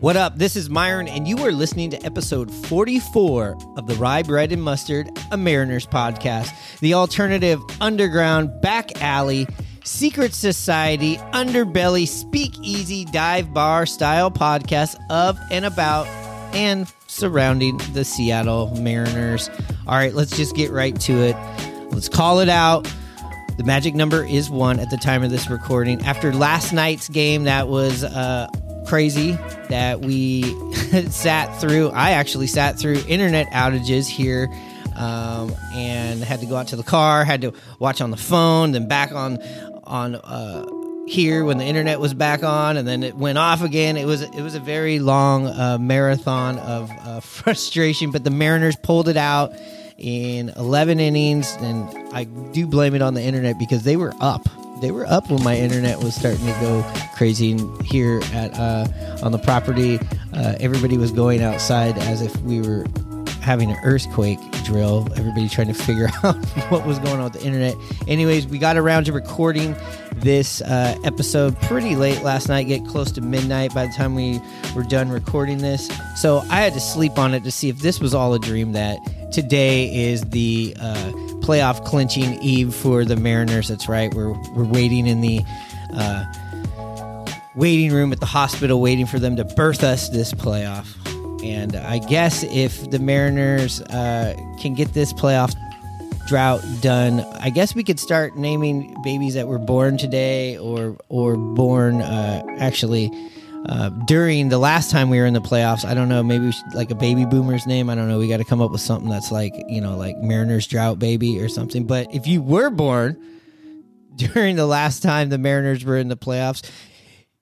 What up? This is Myron, and you are listening to episode 44 of the Rye Bread and Mustard, a Mariners podcast, the alternative underground back alley, secret society, underbelly, speakeasy, dive bar style podcast of and about and surrounding the Seattle Mariners. All right, let's just get right to it. Let's call it out. The magic number is one at the time of this recording. After last night's game, that was uh, crazy that we sat through. I actually sat through internet outages here um, and had to go out to the car, had to watch on the phone, then back on on uh, here when the internet was back on, and then it went off again. It was it was a very long uh, marathon of uh, frustration, but the Mariners pulled it out in 11 innings, and I do blame it on the internet because they were up they were up when my internet was starting to go crazy here at uh, on the property uh, everybody was going outside as if we were having an earthquake drill everybody trying to figure out what was going on with the internet. Anyways we got around to recording this uh, episode pretty late last night get close to midnight by the time we were done recording this. So i had to sleep on it to see if this was all a dream that today is the uh, playoff clinching eve for the Mariners. That's right. We're we're waiting in the uh, waiting room at the hospital, waiting for them to birth us this playoff. And I guess if the Mariners uh, can get this playoff drought done, I guess we could start naming babies that were born today or or born uh, actually uh, during the last time we were in the playoffs. I don't know, maybe should, like a baby boomer's name. I don't know. We got to come up with something that's like, you know, like Mariners drought baby or something. But if you were born during the last time the Mariners were in the playoffs,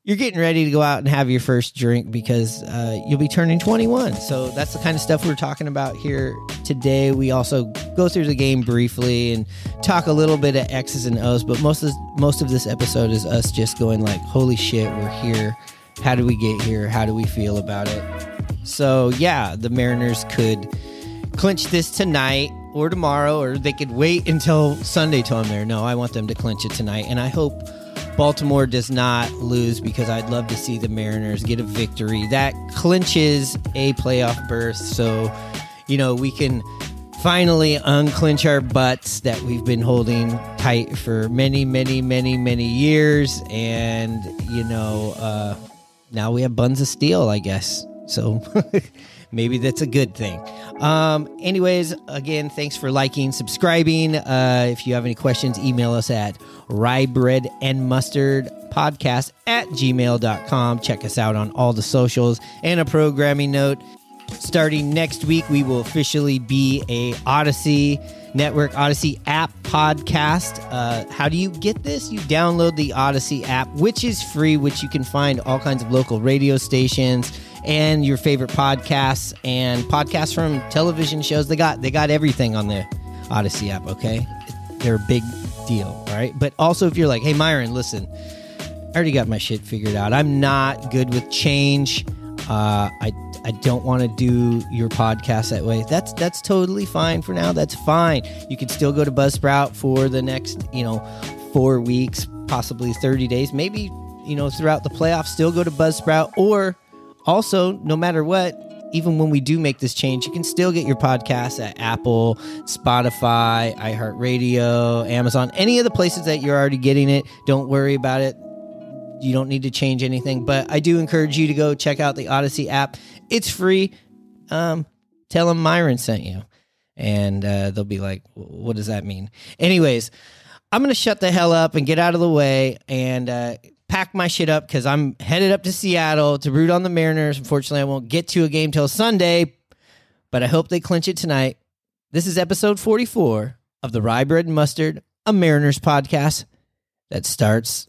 you're getting ready to go out and have your first drink because uh, you'll be turning 21. So that's the kind of stuff we're talking about here today. We also go through the game briefly and talk a little bit of X's and O's, but most of most of this episode is us just going like, "Holy shit, we're here." How do we get here? How do we feel about it? So, yeah, the Mariners could clinch this tonight or tomorrow, or they could wait until Sunday till I'm there. No, I want them to clinch it tonight. And I hope Baltimore does not lose because I'd love to see the Mariners get a victory. That clinches a playoff berth. So, you know, we can finally unclinch our butts that we've been holding tight for many, many, many, many years. And, you know, uh, now we have buns of steel, I guess. So maybe that's a good thing. Um, anyways, again, thanks for liking, subscribing. Uh, if you have any questions, email us at rye bread and mustard podcast at gmail.com. Check us out on all the socials and a programming note. Starting next week, we will officially be a Audacy Network Audacy app podcast. Uh, how do you get this? You download the Audacy app, which is free, which you can find all kinds of local radio stations and your favorite podcasts and podcasts from television shows. They got they got everything on the Audacy app. Okay, they're a big deal, right. But also, if you're like, hey, Myron, listen, I already got my shit figured out. I'm not good with change. Uh, I I don't want to do your podcast that way. That's that's totally fine for now. That's fine. You can still go to Buzzsprout for the next, you know, 4 weeks, possibly 30 days, maybe, you know, throughout the playoffs still go to Buzzsprout or also no matter what, even when we do make this change, you can still get your podcast at Apple, Spotify, iHeartRadio, Amazon, any of the places that you're already getting it. Don't worry about it you don't need to change anything. But I do encourage you to go check out the Audacy app. It's free. Um, tell them Myron sent you, and uh, they'll be like, "What does that mean?" Anyways, I'm gonna shut the hell up and get out of the way and uh, pack my shit up because I'm headed up to Seattle to root on the Mariners. Unfortunately, I won't get to a game till Sunday, but I hope they clinch it tonight. This is episode 44 of the Rye Bread and Mustard, a Mariners podcast that starts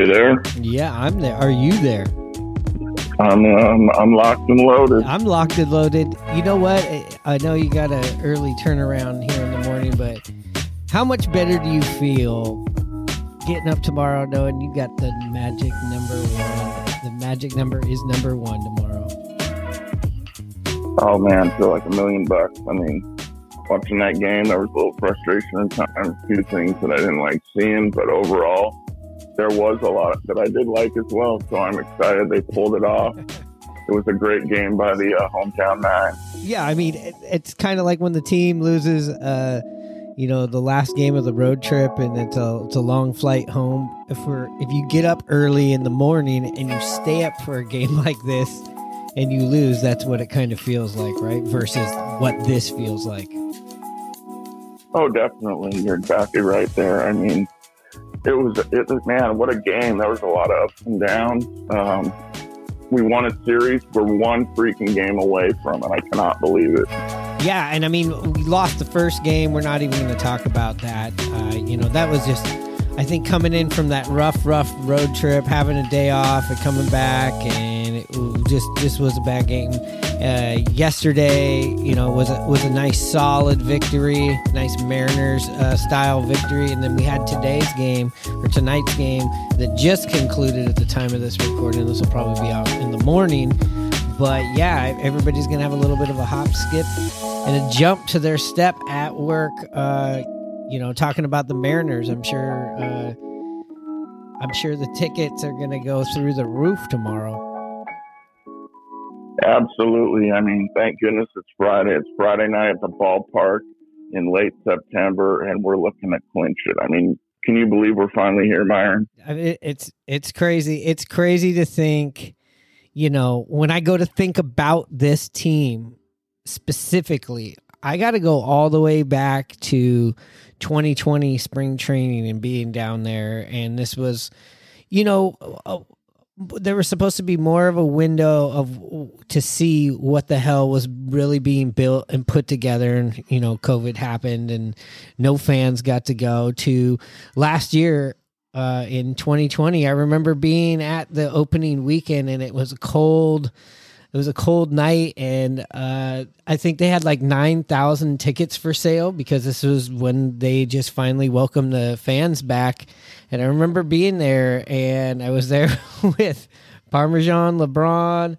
You there? Yeah, I'm there. Are you there? I'm, um, I'm locked and loaded. I'm locked and loaded. You know what? I know you got an early turnaround here in the morning, but how much better do you feel getting up tomorrow knowing you got the magic number one? The magic number is number one tomorrow. Oh man, I feel like a million bucks. I mean, watching that game, there was a little frustration at times, a few things that I didn't like seeing, but overall, there was a lot that I did like as well. So I'm excited they pulled it off. It was a great game by the uh, hometown nine. Yeah, I mean, it, it's kind of like when the team loses, uh, you know, the last game of the road trip, and it's a it's a long flight home. If we're if you get up early in the morning and you stay up for a game like this, and you lose, that's what it kind of feels like, right? Versus what this feels like. Oh, definitely. You're exactly right there. I mean, it was, it man, what a game. There was a lot of ups and downs. Um, we won a series. We're one freaking game away from it. I cannot believe it. Yeah, and I mean, we lost the first game. We're not even going to talk about that. Uh, you know, that was just, I think, coming in from that rough, rough road trip, having a day off, and coming back, and it just this was a bad game. Uh, yesterday, you know, was a, was a nice, solid victory, nice Mariners uh, style victory, and then we had today's game or tonight's game that just concluded at the time of this recording. This will probably be out in the morning. But yeah, everybody's gonna have a little bit of a hop, skip, and a jump to their step at work. Uh, you know, talking about the Mariners, I'm sure. Uh, I'm sure the tickets are gonna go through the roof tomorrow. Absolutely. I mean, thank goodness it's Friday. It's Friday night at the ballpark in late September, and we're looking to clinch it. I mean, can you believe we're finally here, Myron? I mean, it's it's crazy. It's crazy to think. You know, when I go to think about this team specifically, I got to go all the way back to 2020 spring training and being down there. And this was, you know, uh, there was supposed to be more of a window of to see what the hell was really being built and put together and you know covid happened and no fans got to go to last year uh, in 2020 i remember being at the opening weekend and it was cold it was a cold night and uh, i think they had like 9000 tickets for sale because this was when they just finally welcomed the fans back. And i remember being there and i was there with parmesan lebron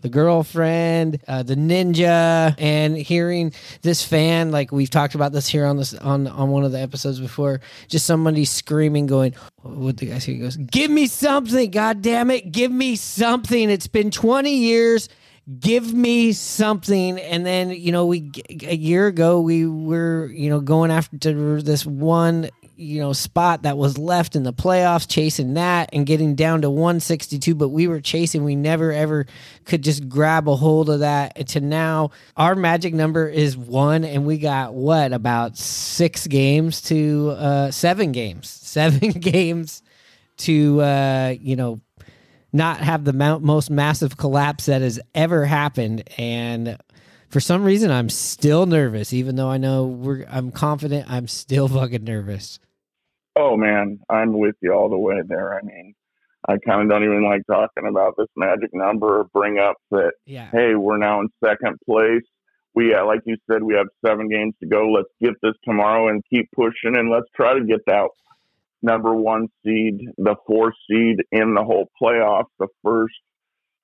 the girlfriend, uh, the ninja, and hearing this fan like we've talked about this here on this on on one of the episodes before. Just somebody screaming, going, "What the guy say?" He goes, "Give me something! God damn it! Give me something! It's been twenty years." Give me something, and then you know we a year ago we were you know going after this one you know spot that was left in the playoffs chasing that and getting down to 162 but we were chasing. We never ever could just grab a hold of that to now. Our magic number is one and we got what about six games to uh seven games. Seven games to uh you know not have the most massive collapse that has ever happened. And for some reason I'm still nervous even though I know we're I'm confident I'm still fucking nervous Oh man, I'm with you all the way there. I mean, I kind of don't even like talking about this magic number or bring up that, yeah hey, we're now in second place. We, uh, like you said, we have seven games to go. Let's get this tomorrow and keep pushing and let's try to get that number one seed, the four seed in the whole playoff, the first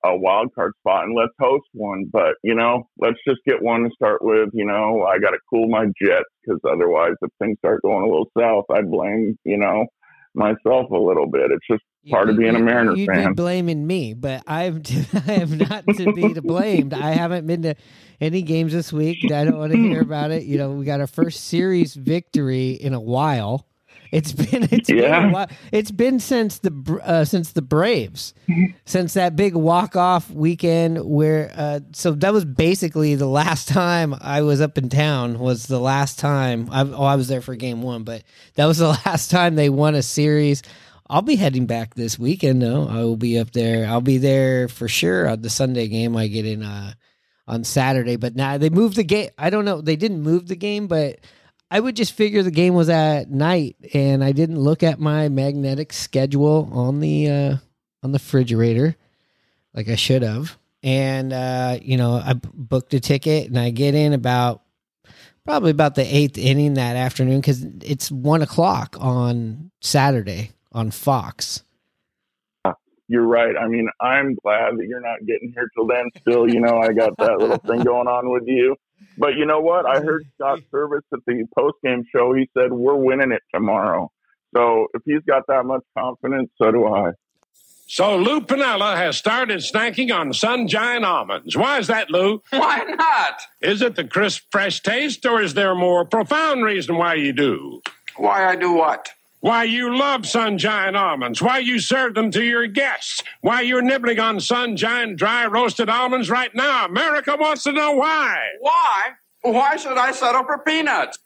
uh, wild card spot, and let's host one. But you know, let's just get one to start with. You know, I got to cool my jets because otherwise, if things start going a little south, I blame you know myself a little bit. It's just part of being a Mariner you'd fan. be blaming me, but I'm I am not to be to blamed. I haven't been to any games this week. I don't want to hear about it. You know, we got our first series victory in a while. It's been it's been Yeah. a while. It's been since the uh, since the Braves, since that big walk off weekend where. Uh, so that was basically the last time I was up in town. Was the last time I, oh I was there for game one, but that was the last time they won a series. I'll be heading back this weekend though. I will be up there. I'll be there for sure at the Sunday game I get in uh on Saturday. But now they moved the game. I don't know. They didn't move the game, but I would just figure the game was at night, and I didn't look at my magnetic schedule on the uh, on the refrigerator like I should have. And uh, you know, I booked a ticket, and I get in about probably about the eighth inning that afternoon because it's one o'clock on Saturday on Fox. You're right. I mean, I'm glad that you're not getting here till then. Still, you know, I got that little thing going on with you. But you know what? I heard Scott Servais at the post game show. He said we're winning it tomorrow. So if he's got that much confidence, so do I. So Lou Piniella has started snacking on sun giant almonds. Why is that, Lou? Why not? Is it the crisp, fresh taste, or is there a more profound reason why you do? Why I do what? Why you love Sunshine almonds? Why you serve them to your guests? Why you're nibbling on Sunshine dry roasted almonds right now? America wants to know why. Why? Why should I settle for peanuts?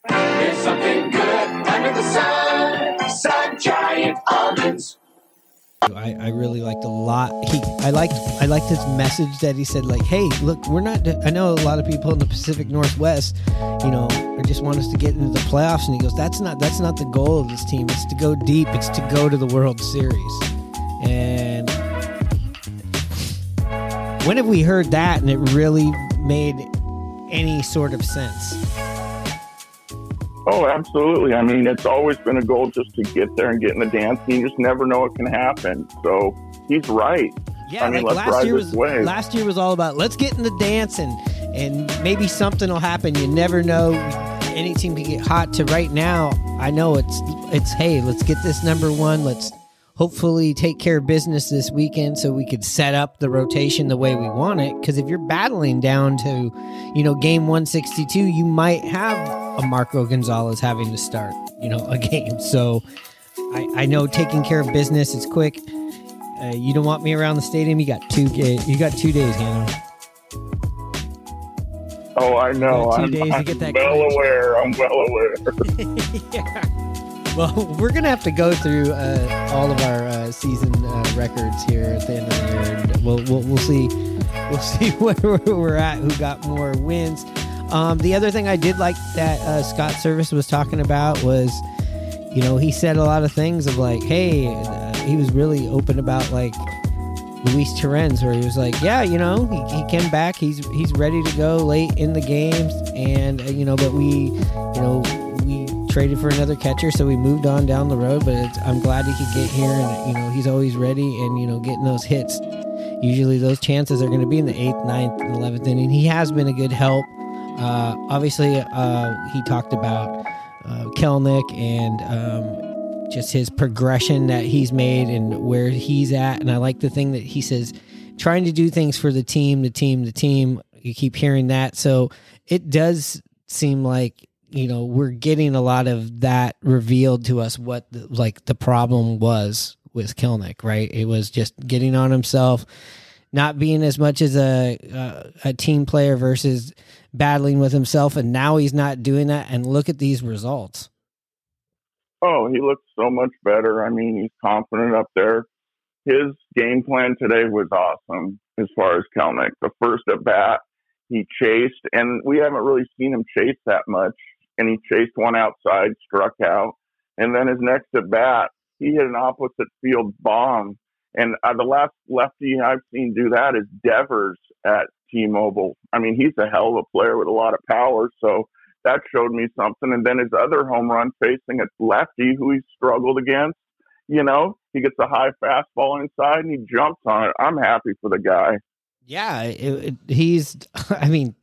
I, I really liked a lot. He I liked I liked his message that he said like, hey, look, we're not. I know a lot of people in the Pacific Northwest, you know, just want us to get into the playoffs, and he goes, that's not that's not the goal of this team. It's to go deep. It's to go to the World Series. And when have we heard that and it really made any sort of sense? Oh, absolutely. I mean, it's always been a goal just to get there and get in the dance. You just never know what can happen. So he's right. Yeah, I mean, like last year was wave. last year was all about let's get in the dance and and maybe something will happen. You never know. Any team can get hot. To right now, I know it's it's hey, let's get this number one. Let's hopefully take care of business this weekend so we could set up the rotation the way we want it. Because if you're battling down to, you know, game 162, you might have a Marco Gonzalez having to start, you know, a game. So I, I know taking care of business is quick. Uh, you don't want me around the stadium. You got two. You got two days, Hannah. Oh, I know. Two I'm, days to I'm get that well cleared. aware. I'm well aware. yeah. Well, we're gonna have to go through uh, all of our uh, season uh, records here at the end of the year, and we'll we'll, we'll see we'll see where we're at. Who got more wins? Um, the other thing I did like that uh, Scott Servais was talking about was, you know, he said a lot of things of like, hey, uh, he was really open about like Luis Torrens, where he was like, yeah, you know, he, he came back, he's he's ready to go late in the games, and uh, you know, but we, you know, we traded for another catcher, so we moved on down the road. But I'm glad he could get here, and you know, he's always ready, and you know, getting those hits. Usually, those chances are going to be in the eighth, ninth, and eleventh inning. He has been a good help. Uh, obviously, uh, he talked about uh, Kelenic and. Um, just his progression that he's made and where he's at. And I like the thing that he says, trying to do things for the team, the team, the team. You keep hearing that. So it does seem like, you know, we're getting a lot of that revealed to us what the, like the problem was with Kelenic, right? It was just getting on himself, not being as much as a, a, a team player versus battling with himself. And now he's not doing that. And look at these results. Oh, he looks so much better. I mean, he's confident up there. His game plan today was awesome as far as Kelenic. The first at bat, he chased, and we haven't really seen him chase that much. And he chased one outside, struck out. And then his next at bat, he hit an opposite field bomb. And uh, the last lefty I've seen do that is Devers at T-Mobile. I mean, he's a hell of a player with a lot of power. So that showed me something. And then his other home run facing a lefty who he struggled against, you know, he gets a high fastball inside and he jumps on it. I'm happy for the guy. Yeah, it, it, he's. I mean,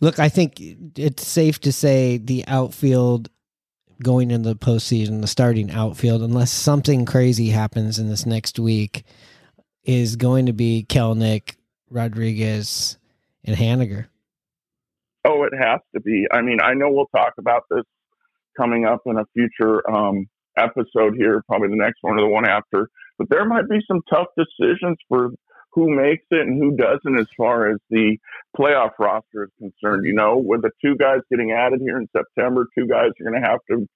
look, I think it's safe to say the outfield going into the postseason, the starting outfield, unless something crazy happens in this next week, is going to be Kelenic, Rodriguez, and Haniger. Oh, it has to be. I mean, I know we'll talk about this coming up in a future um, episode here, probably the next one or the one after. But there might be some tough decisions for who makes it and who doesn't as far as the playoff roster is concerned. You know, with the two guys getting added here in September, two guys are going to have to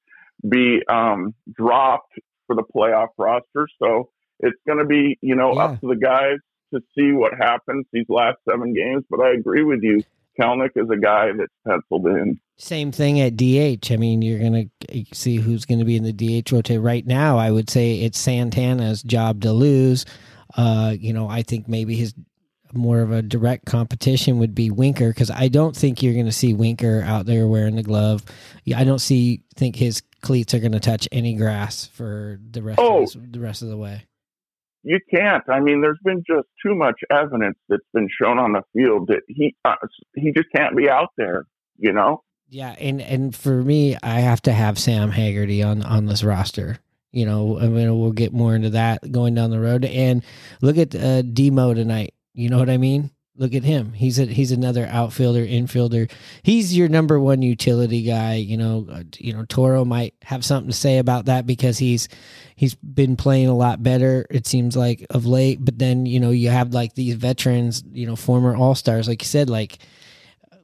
be um, dropped for the playoff roster. So it's going to be, you know, Yeah. up to the guys to see what happens these last seven games. But I agree with you. Kelenic is a guy that's penciled in. Same thing at DH. I mean, you're going to see who's going to be in the DH rotate. Right now, I would say it's Santana's job to lose. Uh, you know, I think maybe his more of a direct competition would be Winker because I don't think you're going to see Winker out there wearing the glove. Yeah, I don't see think his cleats are going to touch any grass for the rest Oh. of this, the rest of the way. You can't. I mean, there's been just too much evidence that's been shown on the field that he uh, he just can't be out there. You know. Yeah, and and for me, I have to have Sam Haggerty on on this roster. You know, I mean, we'll get more into that going down the road. And look at uh, Demo tonight. You know what I mean? Look at him. He's a he's another outfielder, infielder. He's your number one utility guy. You know, uh, you know Toro might have something to say about that because he's he's been playing a lot better. It seems like of late. But then you know you have like these veterans, you know, former all stars, like you said, like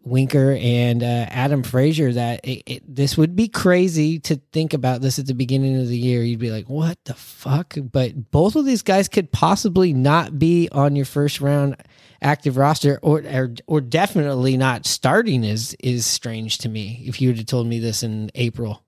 Winker and uh, Adam Frazier that it, it, this would be crazy to think about this at the beginning of the year. You'd be like, what the fuck? But both of these guys could possibly not be on your first round active roster or or, or definitely not starting is is strange to me if you would have told me this in April.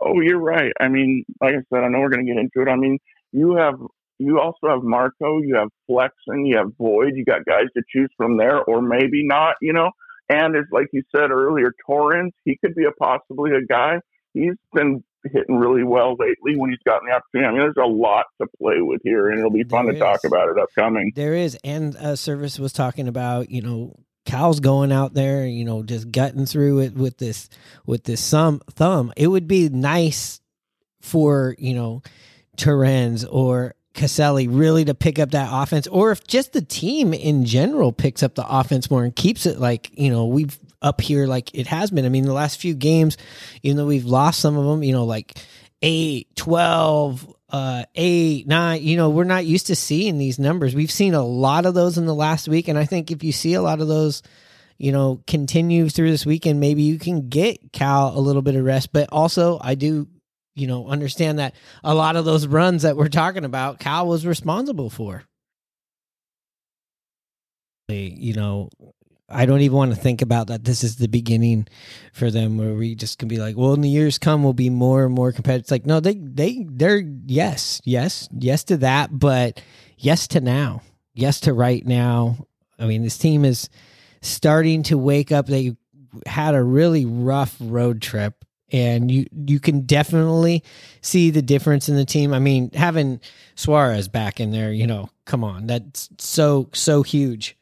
Oh, you're right. I mean, like I said, I know we're going to get into it. I mean, you have you also have Marco, you have Flexen, you have Boyd. You got guys to choose from there, or maybe not. You know, and as like you said earlier, Torrens. He could be a possibly a guy. He's been hitting really well lately when he's gotten the opportunity. I mean, there's a lot to play with here, and it'll be fun There to talk about it upcoming. There is, and uh, Servais was talking about you know Cal's going out there, you know, just gutting through it with this with this thumb thumb. It would be nice for you know Terens or Casali really to pick up that offense, or if just the team in general picks up the offense more and keeps it like you know we've up here like it has been. I mean, the last few games, even though we've lost some of them, you know, like 8, 12, uh, 8, 9, you know, we're not used to seeing these numbers. We've seen a lot of those in the last week. And I think if you see a lot of those, you know, continue through this weekend, maybe you can get Cal a little bit of rest. But also, I do, you know, understand that a lot of those runs that we're talking about, Cal was responsible for. You know, I don't even want to think about that. This is the beginning for them, where we just can be like, well, in the years come, we'll be more and more competitive. It's like, no, they, they, they're yes, yes, yes to that, but yes to now, yes to right now. I mean, this team is starting to wake up. They had a really rough road trip, and you you can definitely see the difference in the team. I mean, having Suarez back in there, you know, come on, that's so so huge.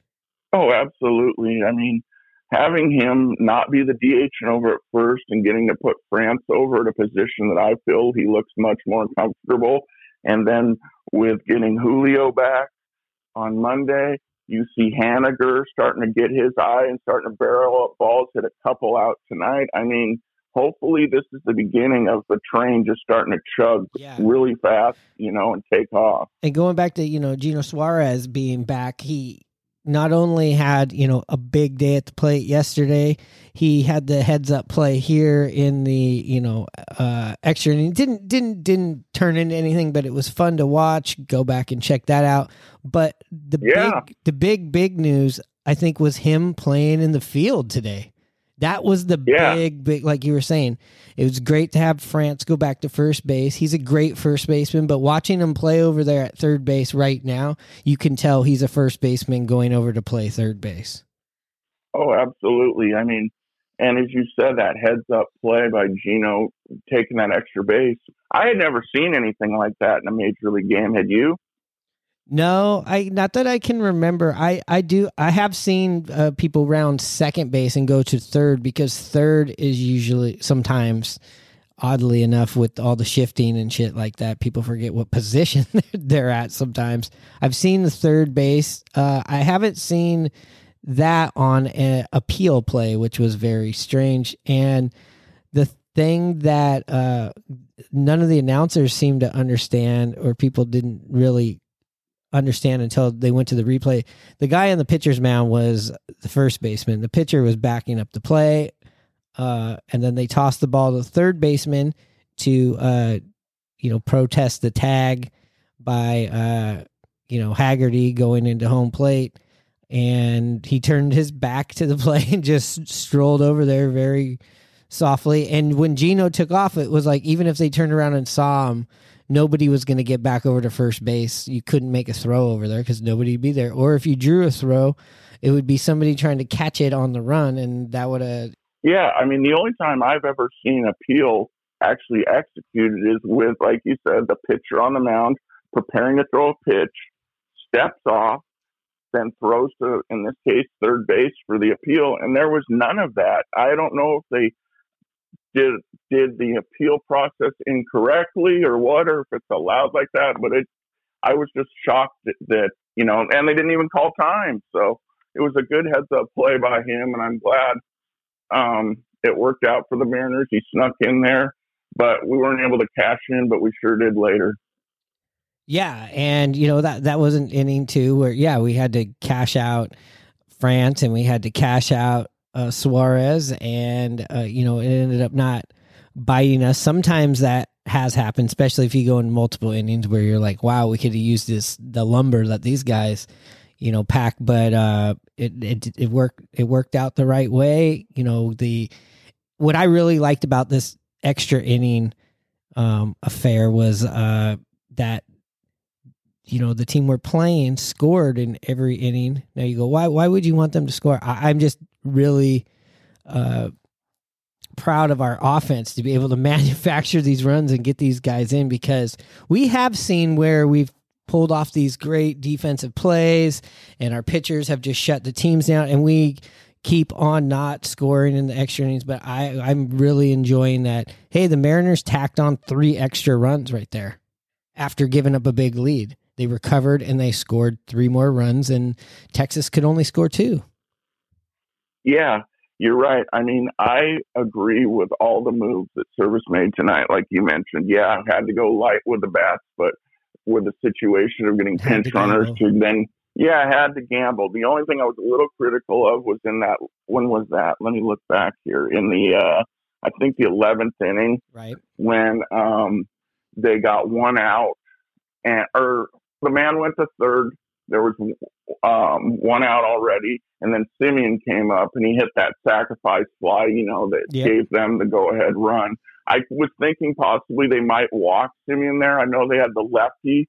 Oh, absolutely. I mean, having him not be the DH and over at first and getting to put France over at a position that I feel he looks much more comfortable. And then with getting Julio back on Monday, you see Haniger starting to get his eye and starting to barrel up balls, hit a couple out tonight. I mean, hopefully this is the beginning of the train just starting to chug Yeah. really fast, you know, and take off. And going back to, you know, Geno Suarez being back, he not only had, you know, a big day at the plate yesterday, he had the heads up play here in the, you know, uh extra and he didn't didn't didn't turn into anything, but it was fun to watch. Go back and check that out. But the Yeah. big the big big news I think was him playing in the field today. That was the Yeah. big, big, like you were saying. It was great to have France go back to first base. He's a great first baseman, but watching him play over there at third base right now, you can tell he's a first baseman going over to play third base. Oh, absolutely. I mean, and as you said, that heads up play by Geno taking that extra base. I had never seen anything like that in a major league game. Had you? No, I not that I can remember. I I do. I have seen uh, people round second base and go to third because third is usually sometimes, oddly enough, with all the shifting and shit like that, people forget what position they're at. Sometimes I've seen the third base. Uh, I haven't seen that on a appeal play, which was very strange. And the thing that uh, none of the announcers seemed to understand, or people didn't really understand until they went to the replay. The guy on the pitcher's mound was the first baseman. The pitcher was backing up the play, uh, and then they tossed the ball to the third baseman to, uh, you know, protest the tag by, uh, you know, Haggerty going into home plate. and he turned his back to the play and just strolled over there very softly. And when Geno took off, it was like even if they turned around and saw him, nobody was going to get back over to first base. You couldn't make a throw over there because nobody would be there. Or if you drew a throw, it would be somebody trying to catch it on the run, and that would have. Yeah, I mean, the only time I've ever seen a peel actually executed is with, like you said, the pitcher on the mound preparing to throw a pitch, steps off, then throws to, in this case, third base for the appeal. And there was none of that. I don't know if they did did the appeal process incorrectly or what, or if it's allowed like that. But it, I was just shocked that, you know, and they didn't even call time. So it was a good heads up play by him, and I'm glad um, it worked out for the Mariners. He snuck in there, but we weren't able to cash in, but we sure did later. Yeah, and you know that that was an inning too, where yeah, we had to cash out France and we had to cash out uh, Suarez, and uh, you know it ended up not biting us. Sometimes that has happened, especially if you go in multiple innings where you're like, wow, we could have used this the lumber that these guys you know pack, but uh, it it it worked it worked out the right way. You know the what I really liked about this extra inning um, affair was uh, that you know the team we're playing scored in every inning. Now you go, why why would you want them to score? I, I'm just really uh, proud of our offense to be able to manufacture these runs and get these guys in because we have seen where we've pulled off these great defensive plays and our pitchers have just shut the teams down and we keep on not scoring in the extra innings. But I I'm really enjoying that hey the Mariners tacked on 3 extra runs right there after giving up a big lead. They recovered and they scored 3 more runs and Texas could only score 2 Yeah, you're right. I mean, I agree with all the moves that Servais made tonight, like you mentioned. Yeah, I had to go light with the bats, but with the situation of getting pinch runners to then, yeah, I had to gamble. The only thing I was a little critical of was in that. When was that? Let me look back here. In the, uh I think the 11th inning right when um they got one out and or the man went to third. There was um, one out already, and then Semien came up and he hit that sacrifice fly, you know, that Yep. gave them the go ahead run. I was thinking possibly they might walk Semien there. I know they had the lefty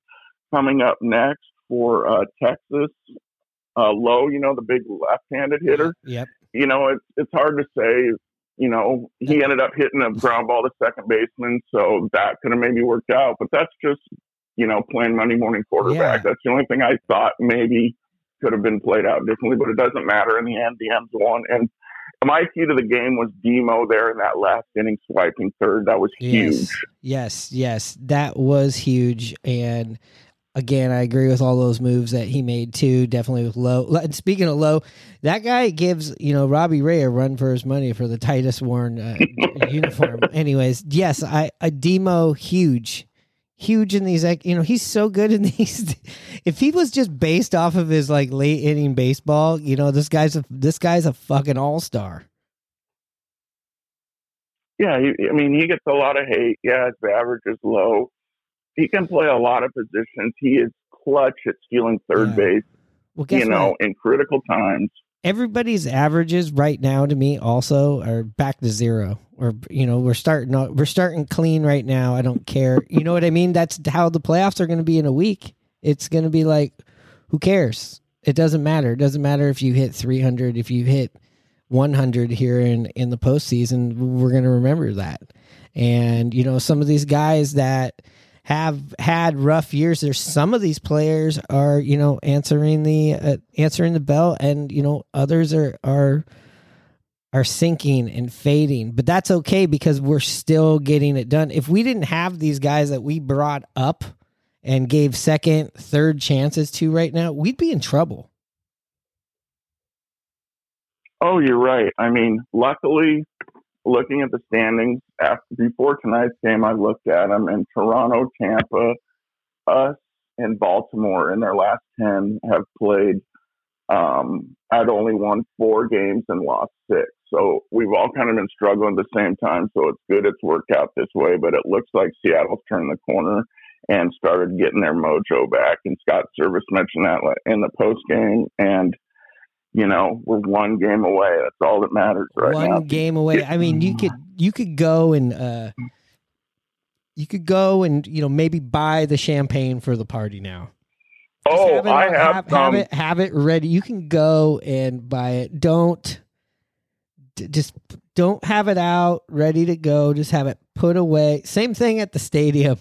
coming up next for uh, Texas. Uh, Lowe, you know, the big left-handed hitter yep you know, it's it's hard to say. You know, he ended up hitting a ground ball to second baseman, so that could have maybe worked out. But that's just, you know, playing Monday morning quarterback. Yeah. That's the only thing I thought maybe could have been played out differently, but it doesn't matter. In the end, the M's won. And my key to the game was Demo there in that last inning, swiping third. That was huge. Yes, yes, yes. That was huge. And again, I agree with all those moves that he made too. Definitely with Lowe. And speaking of Lowe, that guy gives you know Robbie Ray a run for his money for the tightest worn uh, uniform. Anyways, yes, I a demo huge. Huge in these, you know, he's so good in these. If he was just based off of his like late inning baseball, you know, this guy's a this guy's a fucking all star. Yeah, I mean, he gets a lot of hate. Yeah, his average is low. He can play a lot of positions. He is clutch at stealing third Yeah. base, Well, you know, what? in critical times. Everybody's averages right now to me also are back to zero or you know we're starting we're starting clean right now. I don't care. You know what i mean? That's how the playoffs are going to be in a week. It's going to be like who cares? It doesn't matter. It doesn't matter if you hit 300 if you hit 100 here in in the postseason we're going to remember that. And you know some of these guys that have had rough years. There's some of these players are you know answering the uh, answering the bell and you know others are are are sinking and fading but that's okay because we're still getting it done. If we didn't have these guys that we brought up and gave second third chances to right now we'd be in trouble. Oh, you're right. I mean, luckily, looking at the standings after before tonight's game, I looked at them, and Toronto, Tampa, us, and Baltimore in their last ten have played. Um, had only won four games and lost six. So we've all kind of been struggling at the same time. So it's good it's worked out this way, but it looks like Seattle's turned the corner and started getting their mojo back. And Scott Servais mentioned that in the post game, and you know, we're one game away. That's all that matters right one now. game away. I mean, you could you could go and uh you could go and you know maybe buy the champagne for the party now. Just oh, have it, I have, have, have it have it ready. You can go and buy it. Don't d- just don't have it out ready to go. Just have it put away. Same thing at the stadium.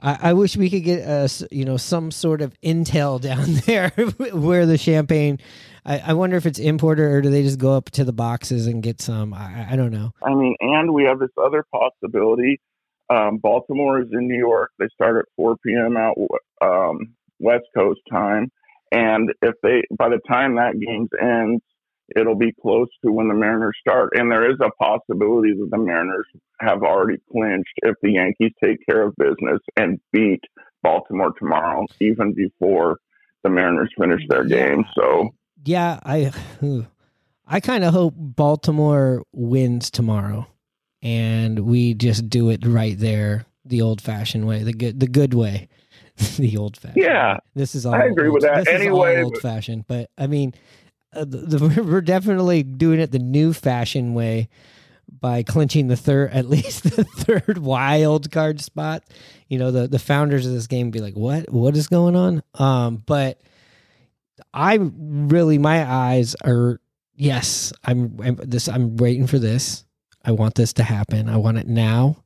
I, I wish we could get uh you know some sort of intel down there where the champagne. I, I wonder if it's importer or do they just go up to the boxes and get some? I, I don't know. I mean, and we have this other possibility. Um, Baltimore is in New York. They start at 4 p.m. out um, West Coast time, and if they by the time that game ends, it'll be close to when the Mariners start. And there is a possibility that the Mariners have already clinched if the Yankees take care of business and beat Baltimore tomorrow, even before the Mariners finish their game. So Yeah, I I kind of hope Baltimore wins tomorrow, and we just do it right there, the old-fashioned way, the good the good way, the old-fashioned. Yeah, way. this is all. I agree with that. Anyway, old-fashioned, but I mean, uh, the, the, we're definitely doing it the new-fashioned way by clinching the third, at least the third wild card spot. You know, the the founders of this game be like, "What? What is going on?" Um, but. I really my eyes are yes, I'm, I'm this I'm waiting for this. I want this to happen. I want it now.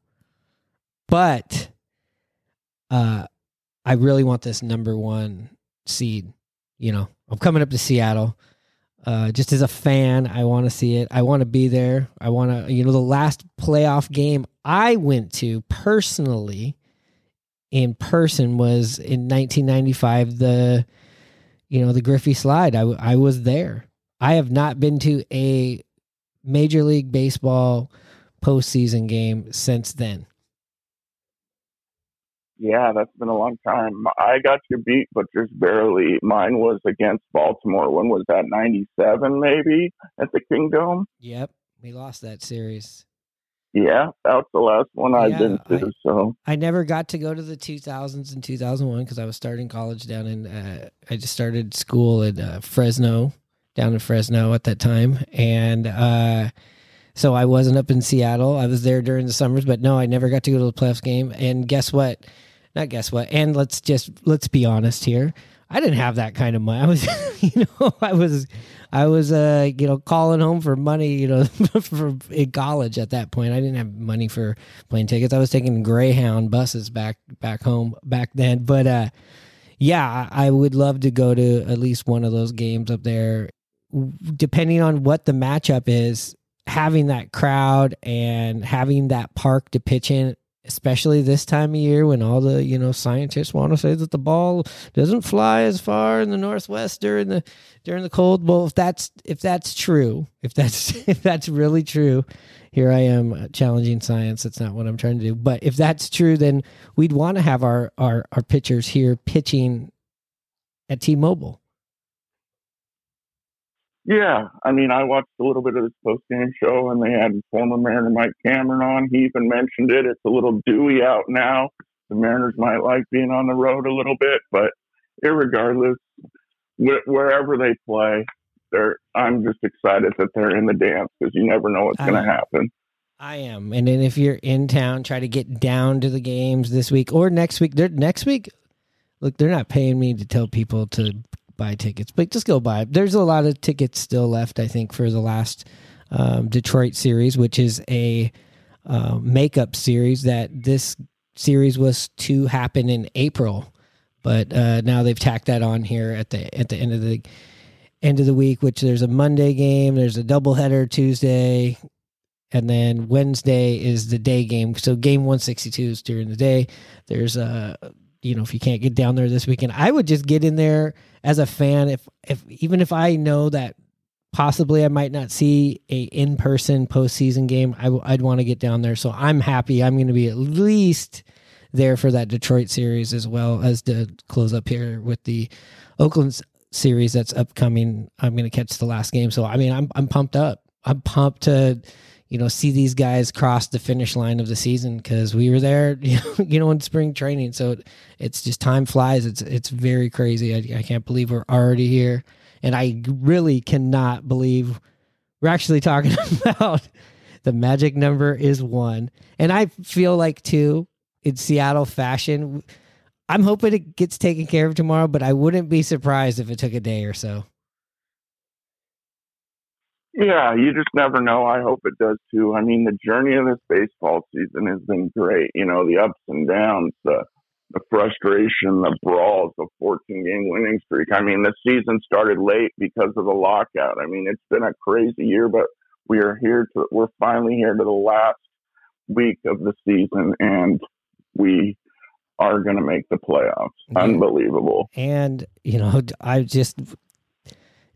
But uh I really want this number 1 seed. You know, I'm coming up to Seattle. Uh just as a fan, I want to see it. I want to be there. I want to you know the last playoff game I went to personally in person was in 1995 the you know the Griffey slide. I, I was there. I have not been to a Major League Baseball postseason game since then. Yeah, that's been a long time. I got you beat, but just barely. Mine was against Baltimore. When was that? 97 maybe at the Kingdome? Yep, we lost that series. Yeah, that was the last one I've Yeah, been to. I- so, I never got to go to the 2000s and 2001 because I was starting college down in. Uh, I just started school at uh, Fresno, down in Fresno at that time, and uh, so I wasn't up in Seattle. I was there during the summers, but no, I never got to go to the playoffs game. And guess what? Not guess what. And let's just let's be honest here. I didn't have that kind of money. I was, you know, I was, I was, uh, you know, calling home for money, you know, for in college at that point. I didn't have money for plane tickets. I was taking Greyhound buses back back home back then. But uh, yeah, I I would love to go to at least one of those games up there. Depending on what the matchup is, having that crowd and having that park to pitch in especially this time of year when all the you know scientists want to say that the ball doesn't fly as far in the northwest during the during the cold. Well if that's if that's true if that's if that's really true here i am uh, challenging science. That's not what i'm trying to do. But if that's true then we'd want to have our our our pitchers here pitching at t-mobile yeah, I mean, I watched a little bit of this post game show, and they had former Mariner Mike Cameron on. He even mentioned it. It's a little dewy out now. The Mariners might like being on the road a little bit, but irregardless, wh- wherever they play, they're. I'm just excited that they're in the dance because you never know what's going to happen. I am. And then if you're in town, try to get down to the games this week or next week. They're, next week, look, they're not paying me to tell people to buy tickets, but just go buy. There's a lot of tickets still left, I think, for the last um, Detroit series, which is a uh, makeup series that this series was to happen in April. But uh, now they've tacked that on here at the at the end of the end of the week, which there's a Monday game, there's a doubleheader Tuesday, and then Wednesday is the day game. So game 162 is during the day. There's a you know if you can't get down there this weekend, I would just get in there as a fan. If if even if I know that possibly I might not see a in person postseason game, I, w- I'd want to get down there. So I'm happy. I'm going to be at least there for that Detroit series as well as to close up here with the Oakland series that's upcoming. I'm going to catch the last game. So I mean, I'm I'm pumped up. I'm pumped to you know see these guys cross the finish line of the season because we were there you know, in spring training. So it, it's just time flies. It's it's very crazy. I, I can't believe we're already here And I really cannot believe we're actually talking about the magic number is one. And I feel like, too, in Seattle fashion, I'm hoping it gets taken care of tomorrow, but I wouldn't be surprised if it took a day or so. Yeah, you just never know. I hope it does too. I mean, the journey of this baseball season has been great. You know, the ups and downs, the the frustration, the brawls, the 14 game winning streak. I mean, the season started late because of the lockout. I mean, it's been a crazy year, but we are here to, we're finally here to the last week of the season and we are going to make the playoffs. Unbelievable. And, you know, I just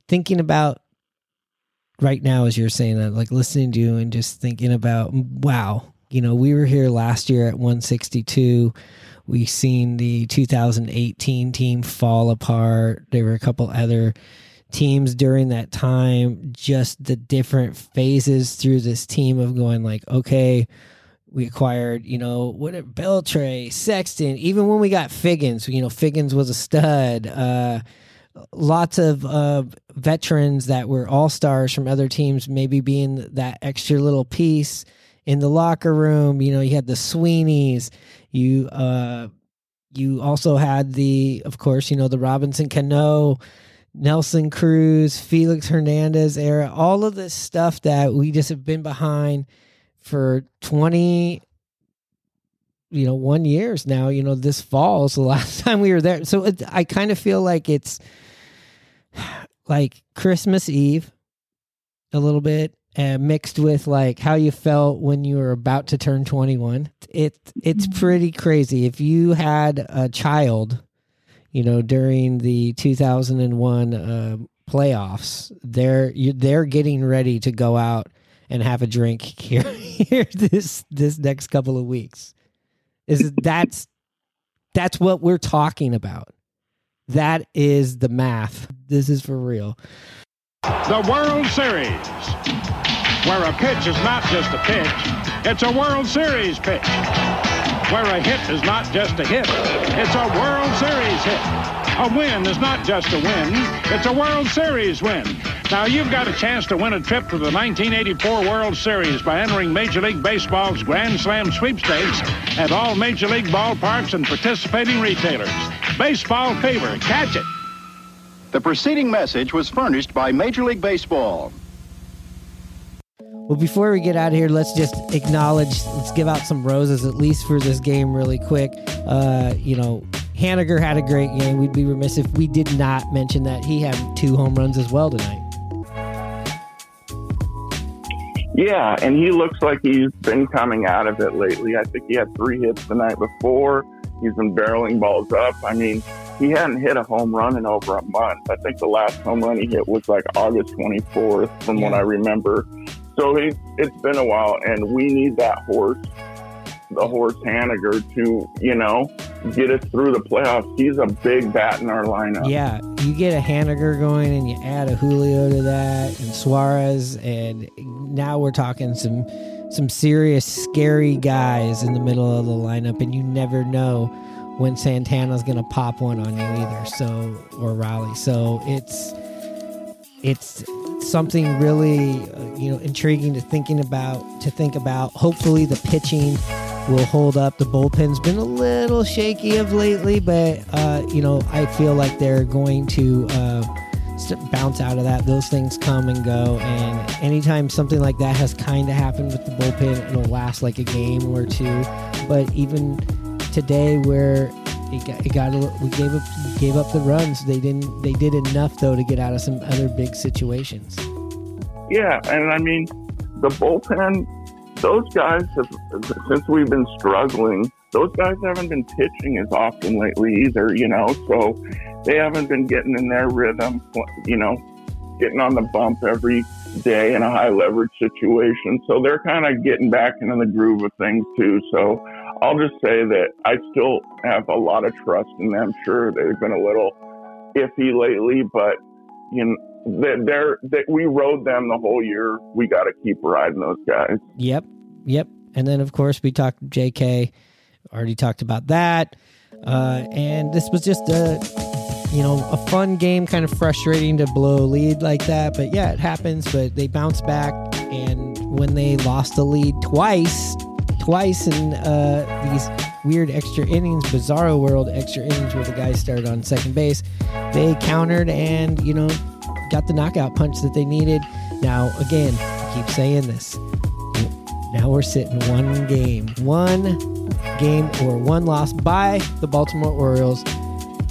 thinking about right now, as you're saying that, like listening to you and just thinking about, wow, you know, we were here last year at 162 we seen the 2018 team fall apart. There were a couple other teams during that time, just the different phases through this team of going like, okay, we acquired, you know, what Beltre, Sexson, even when we got Figgins, you know, Figgins was a stud. Uh, lots of uh, veterans that were all stars from other teams, maybe being that extra little piece in the locker room. You know, you had the Sweeneys. You uh, you also had the, of course, you know, the Robinson Cano, Nelson Cruz, Felix Hernandez era. All of this stuff that we just have been behind for twenty. You know, one years now. You know, this fall is the last time we were there. So it, I kind of feel like it's like Christmas Eve, a little bit, uh, mixed with like how you felt when you were about to turn 21 it it's pretty crazy. If you had a child you know during the 2001 uh, playoffs they're you, they're getting ready to go out and have a drink here, here this this next couple of weeks. Is that's that's what we're talking about. That is the math this is for real The World Series, where a pitch is not just a pitch, it's a World Series pitch. Where a hit is not just a hit, it's a World Series hit. A win is not just a win, it's a World Series win. Now you've got a chance to win a trip to the 1984 World Series by entering Major League Baseball's Grand Slam sweepstakes at all Major League ballparks and participating retailers. Baseball fever, catch it. The preceding message was furnished by Major League Baseball. Well, before we get out of here, let's just acknowledge, let's give out some roses, at least for this game, really quick. Uh, you know, Haniger had a great game. We'd be remiss if we did not mention that he had two home runs as well tonight. Yeah, and he looks like he's been coming out of it lately. I think he had three hits the night before. He's been barreling balls up. I mean, he hadn't hit a home run in over a month. I think the last home run he hit was like August 24th, from what I remember. So he, it's been a while, and we need that horse, the horse Haniger, to you know get us through the playoffs. He's a big bat in our lineup. Yeah, you get a Haniger going and you add a Julio to that and Suarez, and now we're talking some some serious scary guys in the middle of the lineup, and you never know when Santana's gonna pop one on you either. So or Raleigh. So it's it's something really uh, you know intriguing to thinking about to think about. Hopefully the pitching will hold up. The bullpen's been a little shaky of lately, but uh, you know I feel like they're going to uh, bounce out of that. Those things come and go, and anytime something like that has kind of happened with the bullpen, it'll last like a game or two. But even today, where it got, it got a, we gave up gave up the runs. They didn't. They did enough though to get out of some other big situations. Yeah, and I mean, the bullpen, those guys have, since we've been struggling, those guys haven't been pitching as often lately either, you know, so they haven't been getting in their rhythm, you know, getting on the bump every day in a high leverage situation. So they're kind of getting back into the groove of things too. So I'll just say that I still have a lot of trust in them. Sure, they've been a little iffy lately, but you know, they're, they're they, we rode them the whole year. We got to keep riding those guys. Yep, yep. And then of course we talked J.K. Already talked about that, uh, and this was just a you know, a fun game, kind of frustrating to blow a lead like that. But yeah, it happens. But they bounce back, and when they lost the lead twice, twice in uh, these weird extra innings, bizarro world extra innings where the guys started on second base, they countered and you know got the knockout punch that they needed. Now again, I keep saying this. Now we're sitting one game, one game or one loss by the Baltimore Orioles,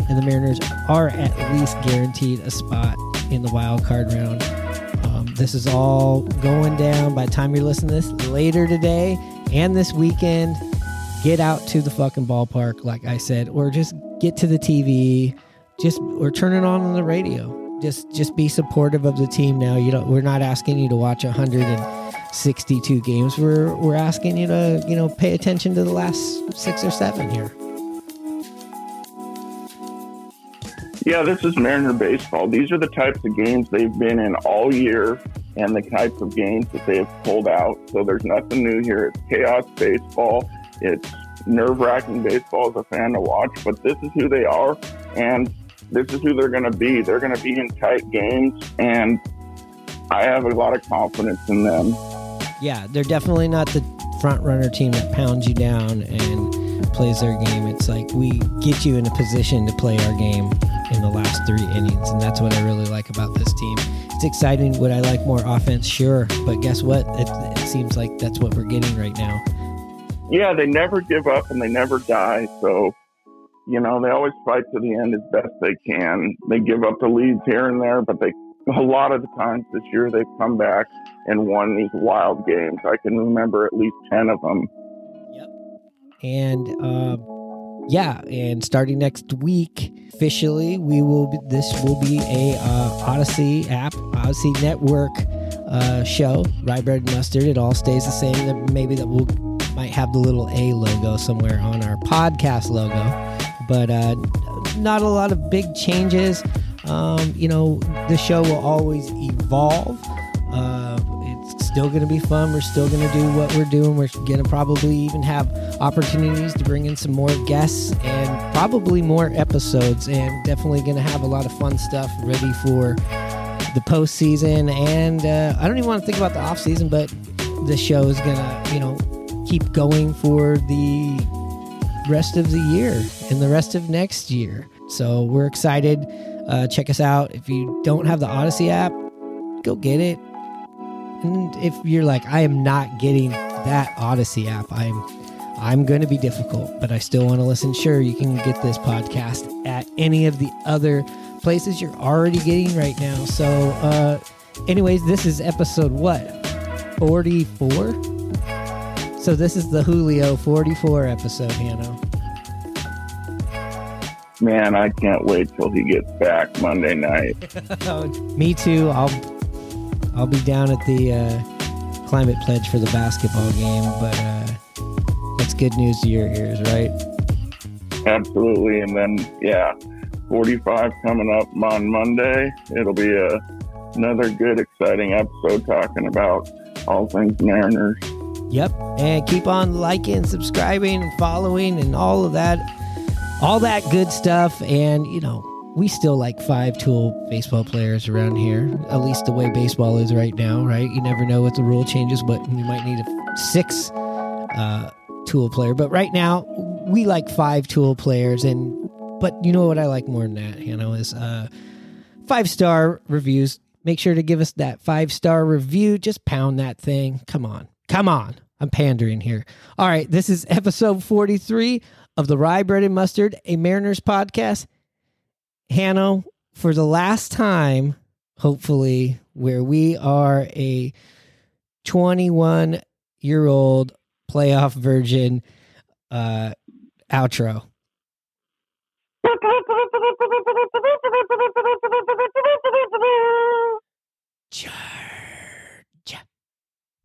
and the Mariners are at least guaranteed a spot in the wild card round. Um, this is all going down by the time you're listening to this later today and this weekend. Get out to the fucking ballpark, like I said, or just get to the TV, just or turn it on on the radio. Just just be supportive of the team now. You know, we're not asking you to watch 162 games. We're we're asking you to you know pay attention to the last six or seven here. Yeah, this is Mariner baseball. These are the types of games they've been in all year and the types of games that they have pulled out. So there's nothing new here. It's chaos baseball. It's nerve wracking baseball as a fan to watch, but this is who they are and this is who they're going to be. They're going to be in tight games, and I have a lot of confidence in them. Yeah, they're definitely not the front runner team that pounds you down and plays their game. It's like we get you in a position to play our game in the last three innings, and that's what I really like about this team. It's exciting. Would I like more offense? Sure, but guess what? It, it seems like that's what we're getting right now. Yeah, they never give up and they never die. So, you know, they always fight to the end as best they can. They give up the leads here and there, but they a lot of the times this year they've come back and won these wild games. I can remember at least ten of them. And uh, yeah, and starting next week, officially, we will be, this will be a uh, Audacy app, Audacy Network uh, show. Rye bread and mustard. It all stays the same. That maybe that we'll might have the little A logo somewhere on our podcast logo, but uh, not a lot of big changes. Um, you know, the show will always evolve. Uh, still going to be fun. We're still going to do what we're doing. We're going to probably even have opportunities to bring in some more guests and probably more episodes. And definitely going to have a lot of fun stuff ready for the postseason. And uh, I don't even want to think about the off season, but the show is going to, you know, keep going for the rest of the year and the rest of next year. So we're excited. Uh, check us out. If you don't have the Audacy app, go get it. And if you're like, I am not getting that Audacy app, I'm I'm going to be difficult, but I still want to listen. Sure, you can get this podcast at any of the other places you're already getting right now. So, uh, anyways, this is episode what 44. So this is the Julio 44 episode, Hano. Man, I can't wait till he gets back Monday night. Me too. I'll I'll be down at the uh, climate pledge for the basketball game, but uh, that's good news to your ears, right? Absolutely. And then, yeah, 45 coming up on Monday. It'll be a, another good, exciting episode talking about all things Mariners. Yep. And keep on liking, subscribing, and following, and all of that, all that good stuff. And you know, we still like five tool baseball players around here. At least the way baseball is right now, right? You never know what the rule changes, but we might need a six uh, tool player. But right now, we like five tool players. And but you know what I like more than that, you know, is uh, five star reviews. Make sure to give us that five star review. Just pound that thing. Come on. Come on. I'm pandering here. All right. This is episode 43 of the Rye Bread and Mustard, a Mariners podcast. Hano, for the last time, hopefully, where we are a 21 year old playoff virgin uh, outro. Char.